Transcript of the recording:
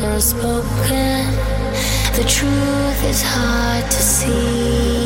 words are spoken. The truth is hard to see.